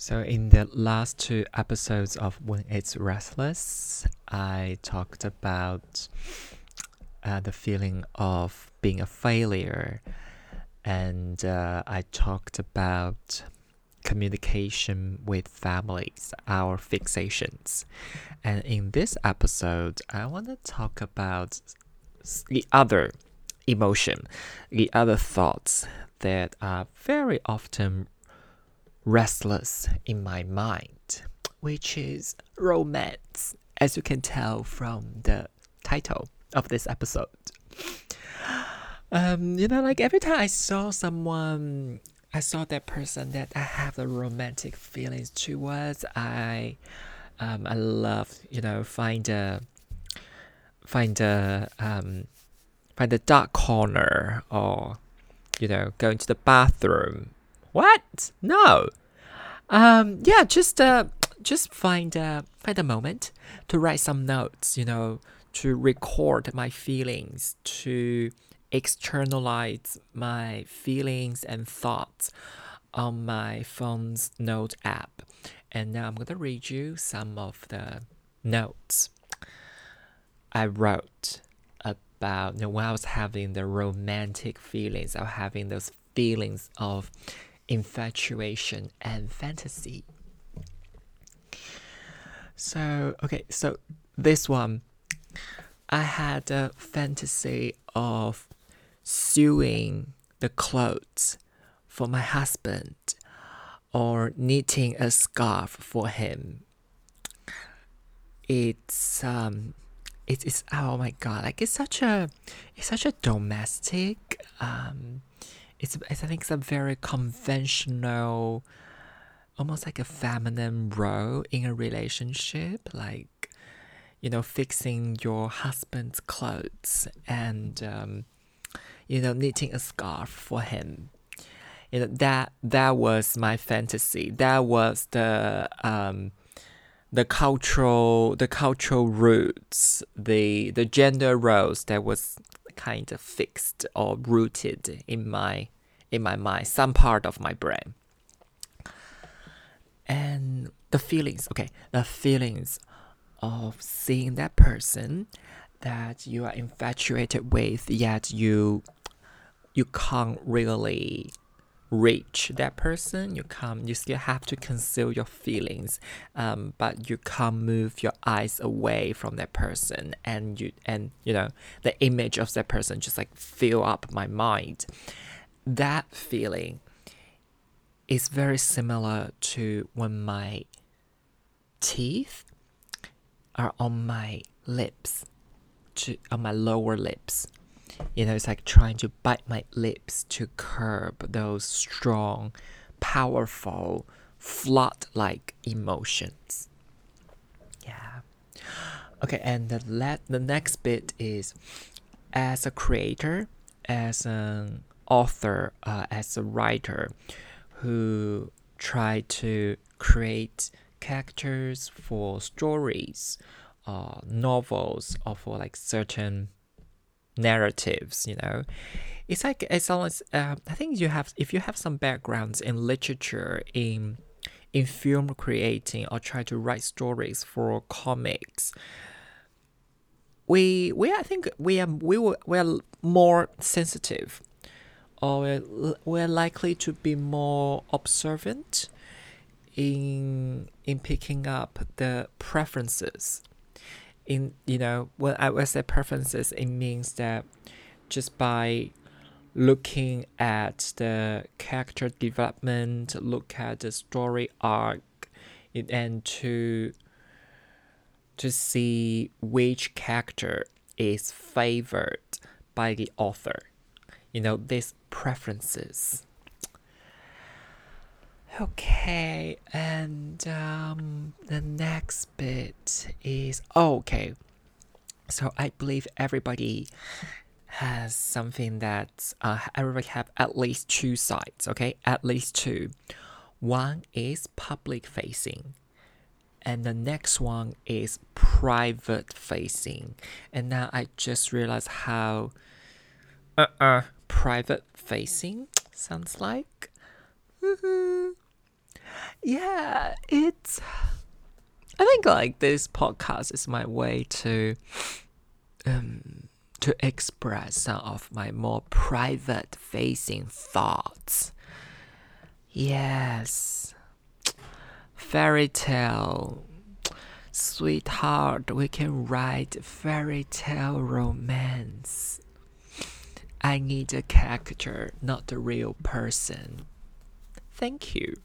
So, in the last two episodes of When It's Restless, I talked about uh, the feeling of being a failure, and uh, I talked about communication with families, our fixations. And in this episode, I want to talk about the other emotion, the other thoughts that are very often restless in my mind, which is romance, as you can tell from the title of this episode. Um, you know, like every time I saw someone, I saw that person that I have the romantic feelings towards, I, um, I love, you know, find a, find a, um, find a dark corner or, you know, go into the bathroom what? No. Um, yeah, just uh, just find uh, find a moment to write some notes. You know, to record my feelings, to externalize my feelings and thoughts on my phone's note app. And now I'm gonna read you some of the notes I wrote about you know, when I was having the romantic feelings, I was having those feelings of infatuation and fantasy. So, okay, so this one, I had a fantasy of sewing the clothes for my husband or knitting a scarf for him. It's um it's, it's oh my god like it's such a it's such a domestic um it's, it's I think it's a very conventional, almost like a feminine role in a relationship, like you know fixing your husband's clothes and um, you know knitting a scarf for him. You know that that was my fantasy. That was the um, the cultural the cultural roots, the the gender roles that was kind of fixed or rooted in my in my mind, some part of my brain. And the feelings, okay, the feelings of seeing that person that you are infatuated with, yet you you can't really reach that person. You can't you still have to conceal your feelings um, but you can't move your eyes away from that person. And you and you know the image of that person just like fill up my mind that feeling is very similar to when my teeth are on my lips to on my lower lips you know, it's like trying to bite my lips to curb those strong, powerful, flood like emotions. Yeah. Okay, and the let the next bit is as a creator, as an author, uh, as a writer who try to create characters for stories, uh, novels, or for like certain narratives you know? It's like as long as uh, i think you have if you have some backgrounds in literature in in film creating or try to write stories for comics we we i think we are we were, we are more sensitive or we're, likely to be more observant in in picking up the preferences in you know when I would say preferences, it means that just by looking at the character development, look at the story arc, and to to see which character is favored by the author. You know, these preferences. Okay, and um, the next bit is oh, okay. So I believe everybody has something that uh, everybody have at least two sides. Okay, at least two. One is public facing, and the next one is private facing. And now I just realized how uh uh private facing sounds like. yeah, it's. I think like this podcast is my way to um to express some of my more private facing thoughts. Yes. Fairy tale. Sweetheart, we can write fairy tale romance. I need a character, not a real person. Thank you.